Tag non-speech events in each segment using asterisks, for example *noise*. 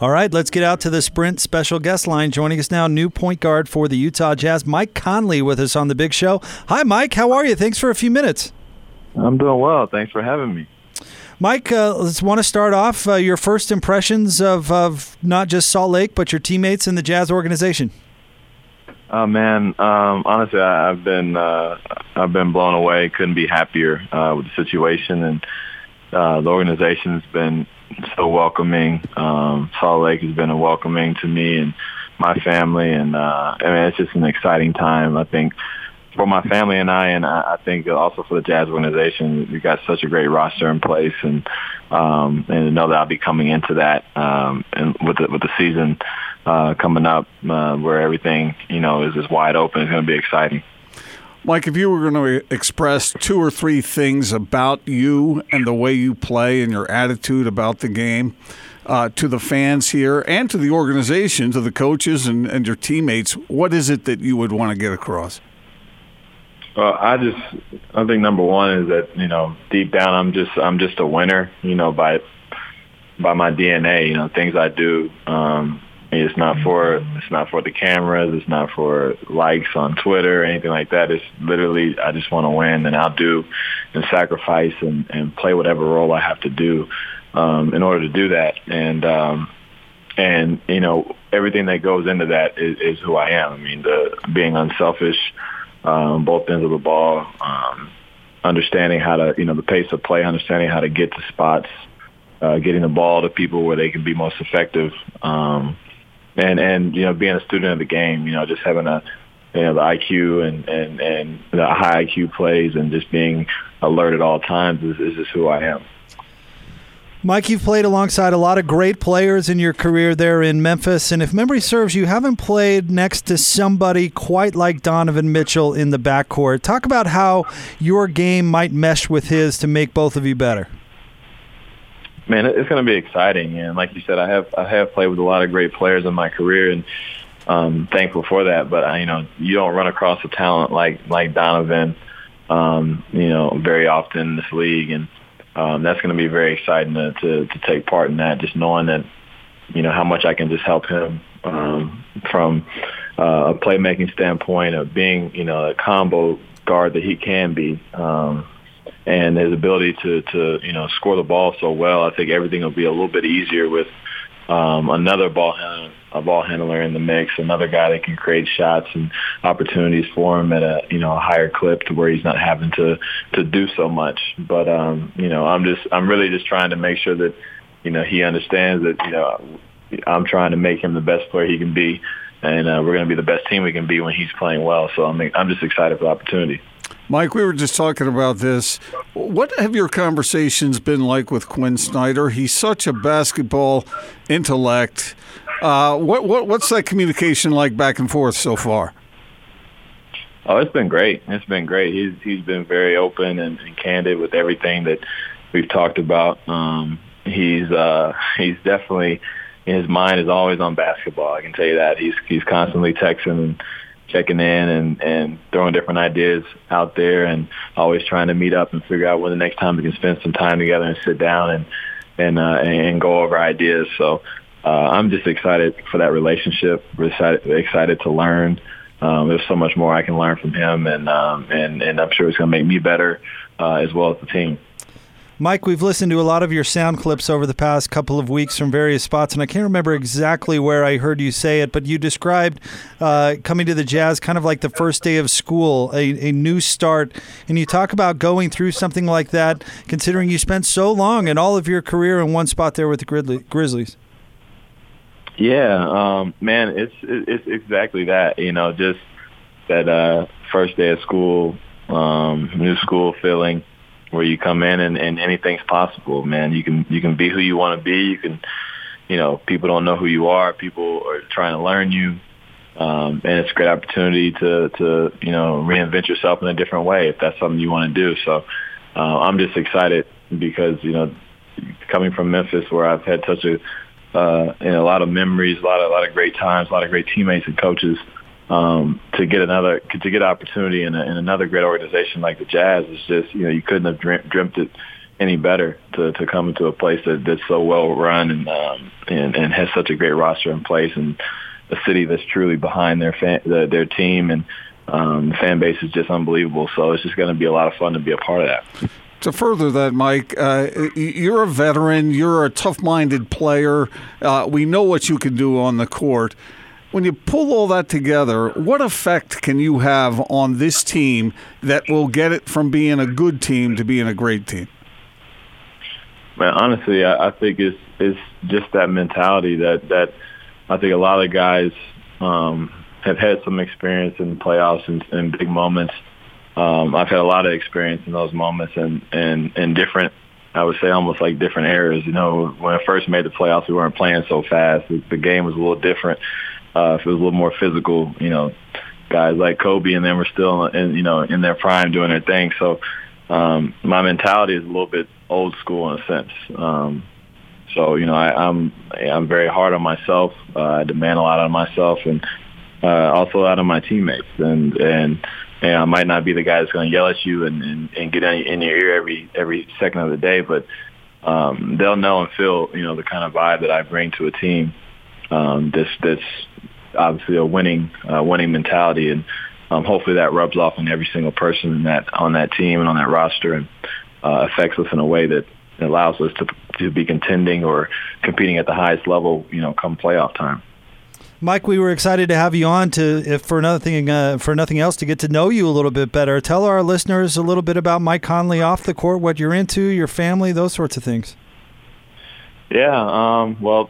All right, let's get out to the Sprint special guest line. Joining us now, new point guard for the Utah Jazz, Mike Conley, with us on the Big Show. Hi, Mike. How are you? Thanks for a few minutes. I'm doing well. Thanks for having me. Mike, uh, let's want to start off uh, your first impressions of, of not just Salt Lake, but your teammates in the Jazz organization. Oh man, um, honestly, I, have been uh, I've been blown away. Couldn't be happier uh, with the situation, and uh, the organization's been so welcoming. Um, Salt Lake has been a welcoming to me and my family, and uh, I mean it's just an exciting time. I think for my family and I, and I, I think also for the Jazz organization, we've got such a great roster in place, and um, and know that I'll be coming into that um, and with the, with the season uh, coming up uh, where everything you know is just wide open. It's going to be exciting. Mike, if you were going to express two or three things about you and the way you play and your attitude about the game uh, to the fans here and to the organization, to the coaches and, and your teammates, what is it that you would want to get across? Well, I just I think number one is that you know deep down I'm just I'm just a winner. You know by by my DNA. You know things I do. Um, it's not for it's not for the cameras. It's not for likes on Twitter or anything like that. It's literally I just want to win, and I'll do and sacrifice and, and play whatever role I have to do um, in order to do that. And um, and you know everything that goes into that is, is who I am. I mean, the being unselfish, um, both ends of the ball, um, understanding how to you know the pace of play, understanding how to get to spots, uh, getting the ball to people where they can be most effective. Um, and and you know being a student of the game, you know just having a you know the IQ and and and the high IQ plays and just being alert at all times is, is just who I am. Mike, you've played alongside a lot of great players in your career there in Memphis, and if memory serves, you haven't played next to somebody quite like Donovan Mitchell in the backcourt. Talk about how your game might mesh with his to make both of you better man, it's going to be exciting. And like you said, I have I have played with a lot of great players in my career, and um, thankful for that. But you know, you don't run across a talent like like Donovan, um, you know, very often in this league, and um, that's going to be very exciting to, to to take part in that. Just knowing that, you know, how much I can just help him um, from uh, a playmaking standpoint of being, you know, a combo guard that he can be. Um, and his ability to to you know score the ball so well, I think everything will be a little bit easier with um, another ball handler, a ball handler in the mix, another guy that can create shots and opportunities for him at a you know a higher clip to where he's not having to to do so much. But um, you know, I'm just I'm really just trying to make sure that you know he understands that you know I'm trying to make him the best player he can be, and uh, we're going to be the best team we can be when he's playing well. So I'm I'm just excited for the opportunity. Mike, we were just talking about this. What have your conversations been like with Quin Snyder? He's such a basketball intellect. Uh, what, what what's that communication like back and forth so far? Oh, it's been great. It's been great. He's he's been very open and, and candid with everything that we've talked about. Um, he's uh, he's definitely his mind is always on basketball. I can tell you that. He's he's constantly texting and checking in and, and throwing different ideas out there and always trying to meet up and figure out when the next time we can spend some time together and sit down and and uh, and go over ideas. So uh, I'm just excited for that relationship. Excited, excited to learn. Um, there's so much more I can learn from him, and um, and and I'm sure it's going to make me better uh, as well as the team. Mike, we've listened to a lot of your sound clips over the past couple of weeks from various spots, and I can't remember exactly where I heard you say it, but you described uh, coming to the Jazz kind of like the first day of school, a, a new start. And you talk about going through something like that, considering you spent so long in all of your career in one spot there with the Grizzlies. Yeah, um, man, it's it's exactly that. You know, just that uh, first day of school, um, new school feeling where you come in and, and anything's possible, man. You can you can be who you want to be. You can, you know, people don't know who you are. People are trying to learn you, um, and it's a great opportunity to to you know reinvent yourself in a different way if that's something you want to do. So uh, I'm just excited because you know coming from Memphis where I've had such a uh, and a lot of memories, a lot of a lot of great times, a lot of great teammates and coaches um, to get another to get opportunity in, a, in another great organization like the Jazz is just you know you couldn't have dreamt, dreamt it any better to to come into a place that that's so well run and um, and and has such a great roster in place and a city that's truly behind their fan, the, their team and um, the fan base is just unbelievable. So it's just going to be a lot of fun to be a part of that. To further that, Mike, uh, you're a veteran. You're a tough-minded player. Uh, we know what you can do on the court. When you pull all that together, what effect can you have on this team that will get it from being a good team to being a great team? Man, honestly, I, I think it's it's just that mentality that that I think a lot of guys um, have had some experience in playoffs and, and big moments. Um, I've had a lot of experience in those moments and and and different. I would say almost like different eras. You know, when I first made the playoffs, we weren't playing so fast. The, the game was a little different. Uh, if it was a little more physical, you know, guys like Kobe and them were still in you know in their prime doing their thing. So um, my mentality is a little bit old school in a sense. Um, so you know, I, I'm I'm very hard on myself. Uh, I demand a lot of myself, and uh, also out of my teammates. And and and I might not be the guy that's going to yell at you and, and, and get in, in your ear every every second of the day, but um, they'll know and feel you know the kind of vibe that I bring to a team. Um, that's that's obviously a winning uh, winning mentality, and um, hopefully that rubs off on every single person in that on that team and on that roster, and uh, affects us in a way that allows us to to be contending or competing at the highest level. You know, come playoff time. Mike, we were excited to have you on to, if for another thing, uh, for nothing else, to get to know you a little bit better. Tell our listeners a little bit about Mike Conley off the court, what you're into, your family, those sorts of things. Yeah, um, well,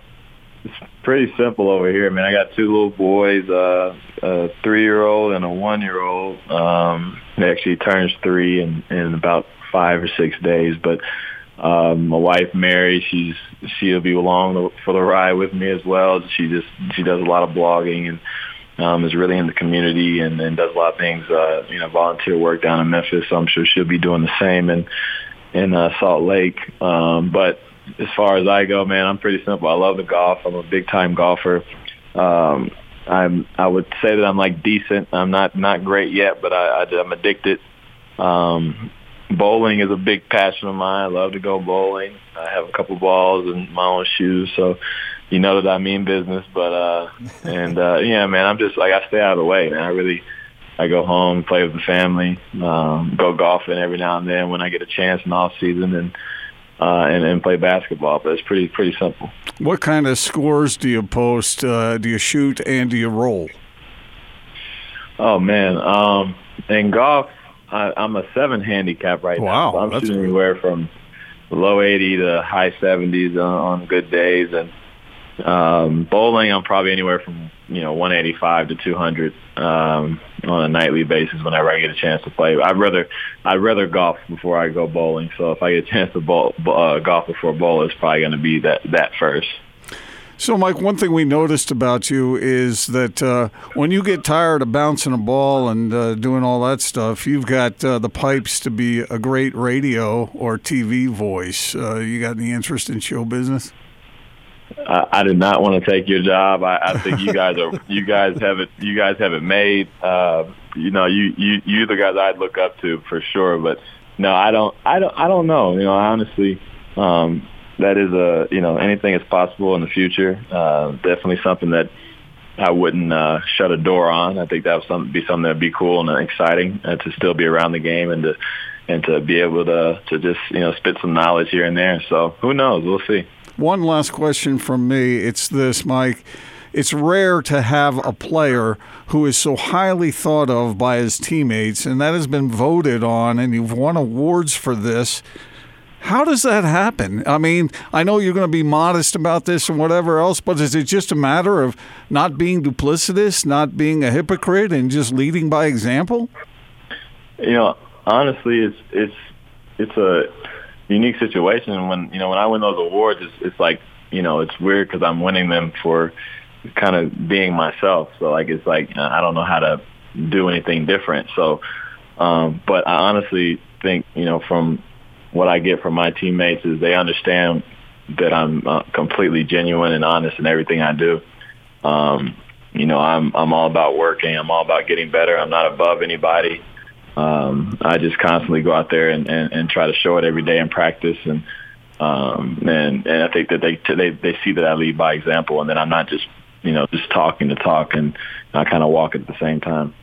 it's pretty simple over here. I mean, I got two little boys, uh, a three-year-old and a one-year-old. Um, he actually turns three in, in about five or six days, but um, my wife Mary, she's she'll be along for the ride with me as well. She just she does a lot of blogging and um, is really in the community and, and does a lot of things, uh, you know, volunteer work down in Memphis. So I'm sure she'll be doing the same in in uh, Salt Lake. Um, but as far as I go, man, I'm pretty simple. I love the golf. I'm a big time golfer. Um, I'm I would say that I'm like decent. I'm not not great yet, but I, I I'm addicted. Um, bowling is a big passion of mine. I love to go bowling. I have a couple balls and my own shoes, so you know that I mean business. But uh and uh yeah, man, I'm just like I stay out of the way, man. I really I go home, play with the family, um, go golfing every now and then when I get a chance in off season and uh, and, and play basketball. But it's pretty pretty simple. What kind of scores do you post? Uh, do you shoot and do you roll? Oh man, um, in golf, I, I'm a seven handicap right wow, now. So I'm shooting anywhere from low 80 to high 70s on, on good days, and um, bowling I'm probably anywhere from you know 185 to 200 um, on a nightly basis whenever I get a chance to play. I'd rather I'd rather golf before I go bowling. So if I get a chance to bowl, uh, golf before bowl, it's probably going to be that that first. So, Mike, one thing we noticed about you is that uh, when you get tired of bouncing a ball and uh, doing all that stuff, you've got uh, the pipes to be a great radio or TV voice. Uh, you got any interest in show business? I, I did not want to take your job. I, I think you guys are you guys have it you guys have it made. Uh, you know, you you you the guys I'd look up to for sure. But no, I don't. I don't. I don't know. You know, honestly, um, that is a you know anything is possible in the future. Uh, definitely something that I wouldn't uh, shut a door on. I think that would some, be something that'd be cool and exciting uh, to still be around the game and to and to be able to to just you know spit some knowledge here and there. So who knows? We'll see. One last question from me. It's this, Mike. It's rare to have a player who is so highly thought of by his teammates, and that has been voted on, and you've won awards for this. How does that happen? I mean, I know you're going to be modest about this and whatever else, but is it just a matter of not being duplicitous, not being a hypocrite, and just leading by example? You know, honestly, it's it's it's a unique situation. When you know when I win those awards, it's, it's like you know it's weird because I'm winning them for kind of being myself. So like it's like I don't know how to do anything different. So, um, but I honestly think you know from what I get from my teammates is they understand that I'm uh, completely genuine and honest in everything I do. Um, you know, I'm I'm all about working. I'm all about getting better. I'm not above anybody. Um, I just constantly go out there and, and, and try to show it every day in practice. And um, and and I think that they they they see that I lead by example, and then I'm not just you know just talking to talk, and I kind of walk at the same time.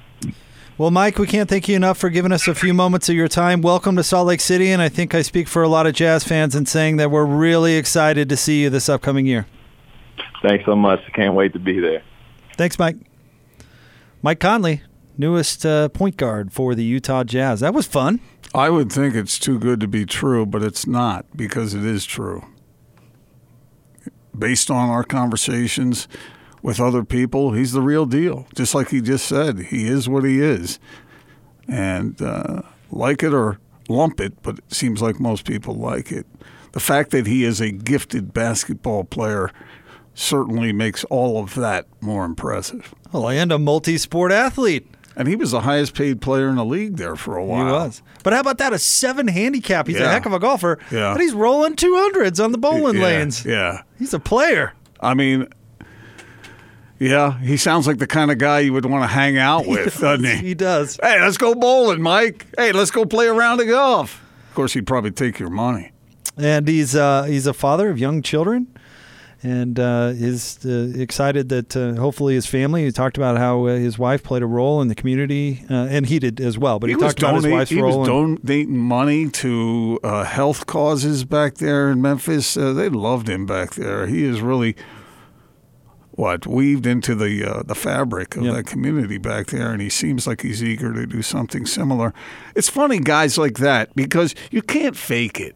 Well, Mike, we can't thank you enough for giving us a few moments of your time. Welcome to Salt Lake City, and I think I speak for a lot of Jazz fans in saying that we're really excited to see you this upcoming year. Thanks so much. I can't wait to be there. Thanks, Mike. Mike Conley, newest uh, point guard for the Utah Jazz. That was fun. I would think it's too good to be true, but it's not because it is true. Based on our conversations with other people, he's the real deal. Just like he just said, he is what he is. And uh, like it or lump it, but it seems like most people like it. The fact that he is a gifted basketball player certainly makes all of that more impressive. Well, and a multi sport athlete. And he was the highest paid player in the league there for a while. He was. But how about that? A seven handicap. He's a heck of a golfer. Yeah. But he's rolling 200s on the bowling Yeah, lanes. Yeah. He's a player. I mean, yeah, he sounds like the kind of guy you would want to hang out *laughs* with, doesn't he? He does. Hey, let's go bowling, Mike. Hey, let's go play a round of golf. Of course, he'd probably take your money. And he's uh, he's a father of young children, and uh, is uh, excited that uh, hopefully his family. He talked about how uh, his wife played a role in the community, uh, and he did as well. But he, was talked about his donate- wife's he role. was donating money to uh, health causes back there in Memphis. Uh, they loved him back there. He is really what weaved into the uh, the fabric of Yep. that community back there, and he seems like he's eager to do something similar. It's funny, guys like that, because you can't fake it.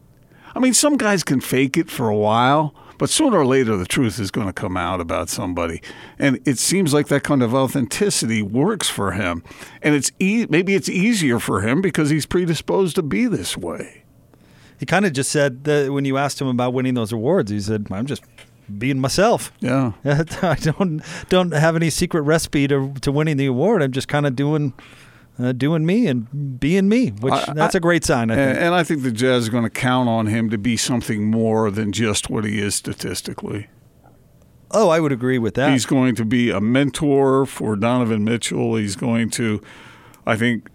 I mean, some guys can fake it for a while. But sooner or later, the truth is going to come out about somebody, and it seems like that kind of authenticity works for him. And it's e- maybe it's easier for him because he's predisposed to be this way. he kind of just said that when you asked him about winning those awards, he said, "I'm just being myself." Yeah, *laughs* I don't don't have any secret recipe to to winning the award. I'm just kind of doing uh, doing me and being me, which I- that's a great sign. I and, think. and I think the Jazz are going to count on him to be something more than just what he is statistically. oh, I would agree with that. He's going to be a mentor for Donovan Mitchell. He's going to, I think,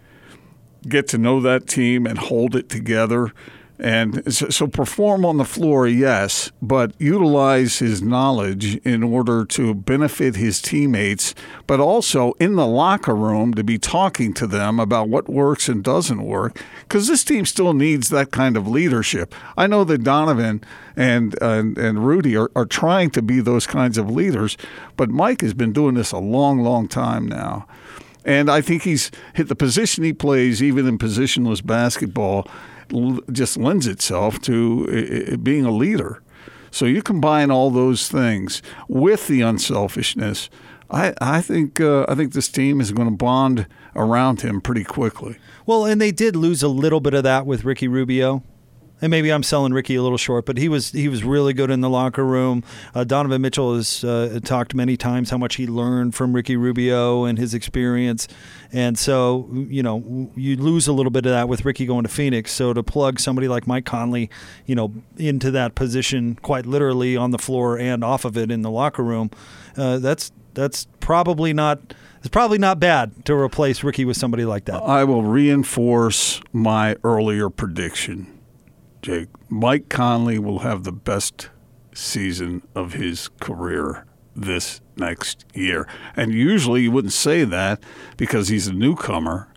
get to know that team and hold it together. And so, perform on the floor, yes, but utilize his knowledge in order to benefit his teammates, but also in the locker room to be talking to them about what works and doesn't work. Because this team still needs that kind of leadership. I know that Donovan and and, and Rudy are, are trying to be those kinds of leaders, but Mike has been doing this a long, long time now. And I think he's hit the position he plays, even in positionless basketball, just lends itself to being a leader. So you combine all those things with the unselfishness. I, I think uh, I think this team is going to bond around him pretty quickly. Well, and they did lose a little bit of that with Ricky Rubio. And maybe I'm selling Ricky a little short, but he was he was really good in the locker room. Uh, Donovan Mitchell has uh, talked many times how much he learned from Ricky Rubio and his experience, and so you know you lose a little bit of that with Ricky going to Phoenix. So to plug somebody like Mike Conley, you know, into that position quite literally on the floor and off of it in the locker room, uh, that's that's probably not it's probably not bad to replace Ricky with somebody like that. I will reinforce my earlier prediction, Jake. Mike Conley will have the best season of his career this next year. And usually you wouldn't say that because he's a newcomer,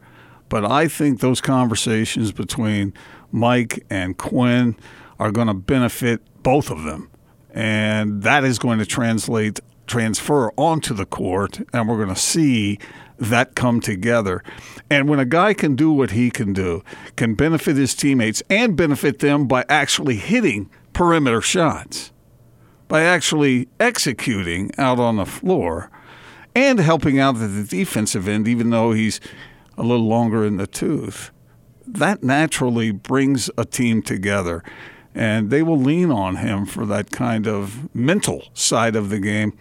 but I think those conversations between Mike and Quin are going to benefit both of them. And that is going to translate transfer onto the court and we're going to see that come together. And when a guy can do what he can do, can benefit his teammates and benefit them by actually hitting perimeter shots, by actually executing out on the floor, and helping out at the defensive end, even though he's a little longer in the tooth, that naturally brings a team together. And they will lean on him for that kind of mental side of the game.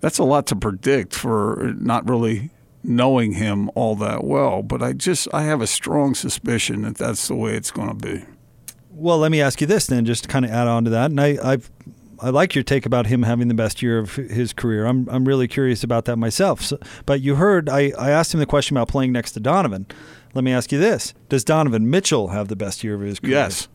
That's a lot to predict for not really knowing him all that well, but I just I have a strong suspicion that that's the way it's going to be. Well, let me ask you this then, just to kind of add on to that. And I, I've, I like your take about him having the best year of his career. I'm, I'm really curious about that myself. So, but you heard, I, I asked him the question about playing next to Donovan. Let me ask you this: Does Donovan Mitchell have the best year of his career? Yes.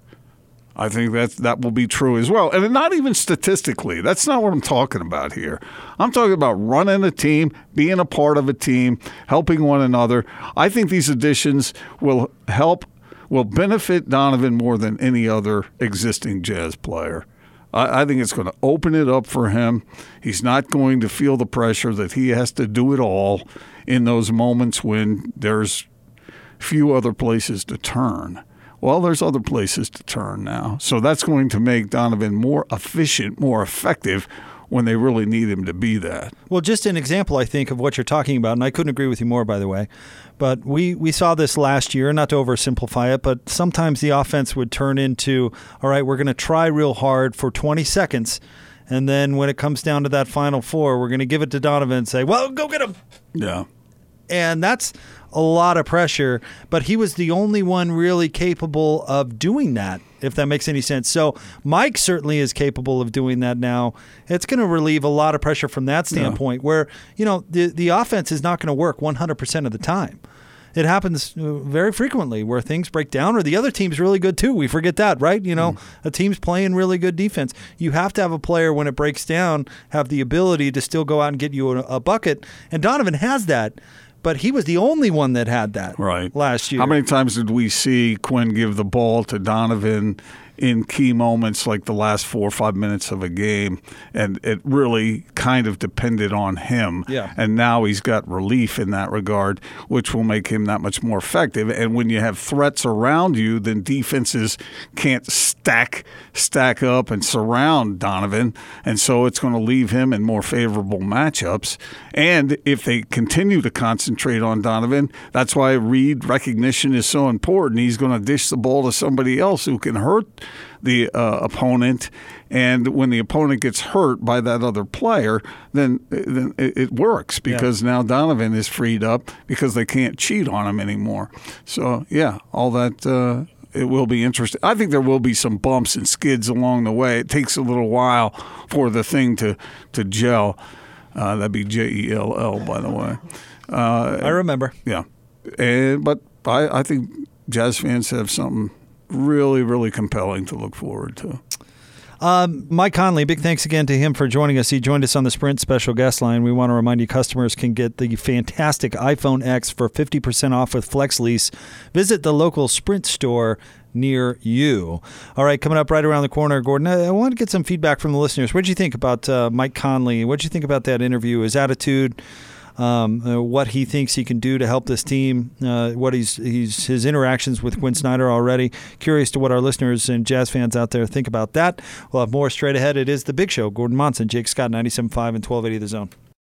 I think that that will be true as well. And not even statistically. That's not what I'm talking about here. I'm talking about running a team, being a part of a team, helping one another. I think these additions will help will benefit Donovan more than any other existing jazz player. I, I think it's going to open it up for him. He's not going to feel the pressure that he has to do it all in those moments when there's few other places to turn. Well, there's other places to turn now. So that's going to make Donovan more efficient, more effective when they really need him to be that. Well, just an example, I think, of what you're talking about, and I couldn't agree with you more, by the way. But we, we saw this last year, not to oversimplify it, but sometimes the offense would turn into, all right, we're going to try real hard for 20 seconds. And then when it comes down to that final four, we're going to give it to Donovan and say, well, go get him. Yeah. And that's a lot of pressure, but he was the only one really capable of doing that, if that makes any sense. So Mike certainly is capable of doing that now. It's going to relieve a lot of pressure from that standpoint, yeah. where, you know, the, the offense is not going to work 100% of the time. It happens uh, very frequently where things break down, or the other team's really good too. We forget that, right? You know, mm. a team's playing really good defense. You have to have a player when it breaks down have the ability to still go out and get you a, a bucket, and Donovan has that but he was the only one that had that right last year. How many times did we see Quin give the ball to Donovan in key moments like the last four or five minutes of a game, and it really kind of depended on him. Yeah. And now he's got relief in that regard, which will make him that much more effective. And when you have threats around you, then defenses can't stack stack up and surround Donovan, and so it's going to leave him in more favorable matchups. And if they continue to concentrate on Donovan, that's why read recognition is so important. He's going to dish the ball to somebody else who can hurt the uh, opponent, and when the opponent gets hurt by that other player, then then it, it works because yeah. now Donovan is freed up because they can't cheat on him anymore. So yeah, all that. Uh, it will be interesting. I think there will be some bumps and skids along the way. It takes a little while for the thing to to gel. Uh, that'd be J E L L, by the way. Uh, I remember. Yeah, and but I, I think jazz fans have something really, really compelling to look forward to. Um, Mike Conley, big thanks again to him for joining us. He joined us on the Sprint special guest line. We want to remind you customers can get the fantastic iPhone X for 50% off with Flex Lease. Visit the local Sprint store near you. All right, coming up right around the corner, Gordon, I want to get some feedback from the listeners. What did you think about uh, Mike Conley? What did you think about that interview, his attitude? Um, uh, what he thinks he can do to help this team, uh, what he's, he's his interactions with Quin Snyder already. Curious to what our listeners and jazz fans out there think about that. We'll have more straight ahead. It is the Big Show. Gordon Monson, Jake Scott, 97.5 and 1280 The Zone.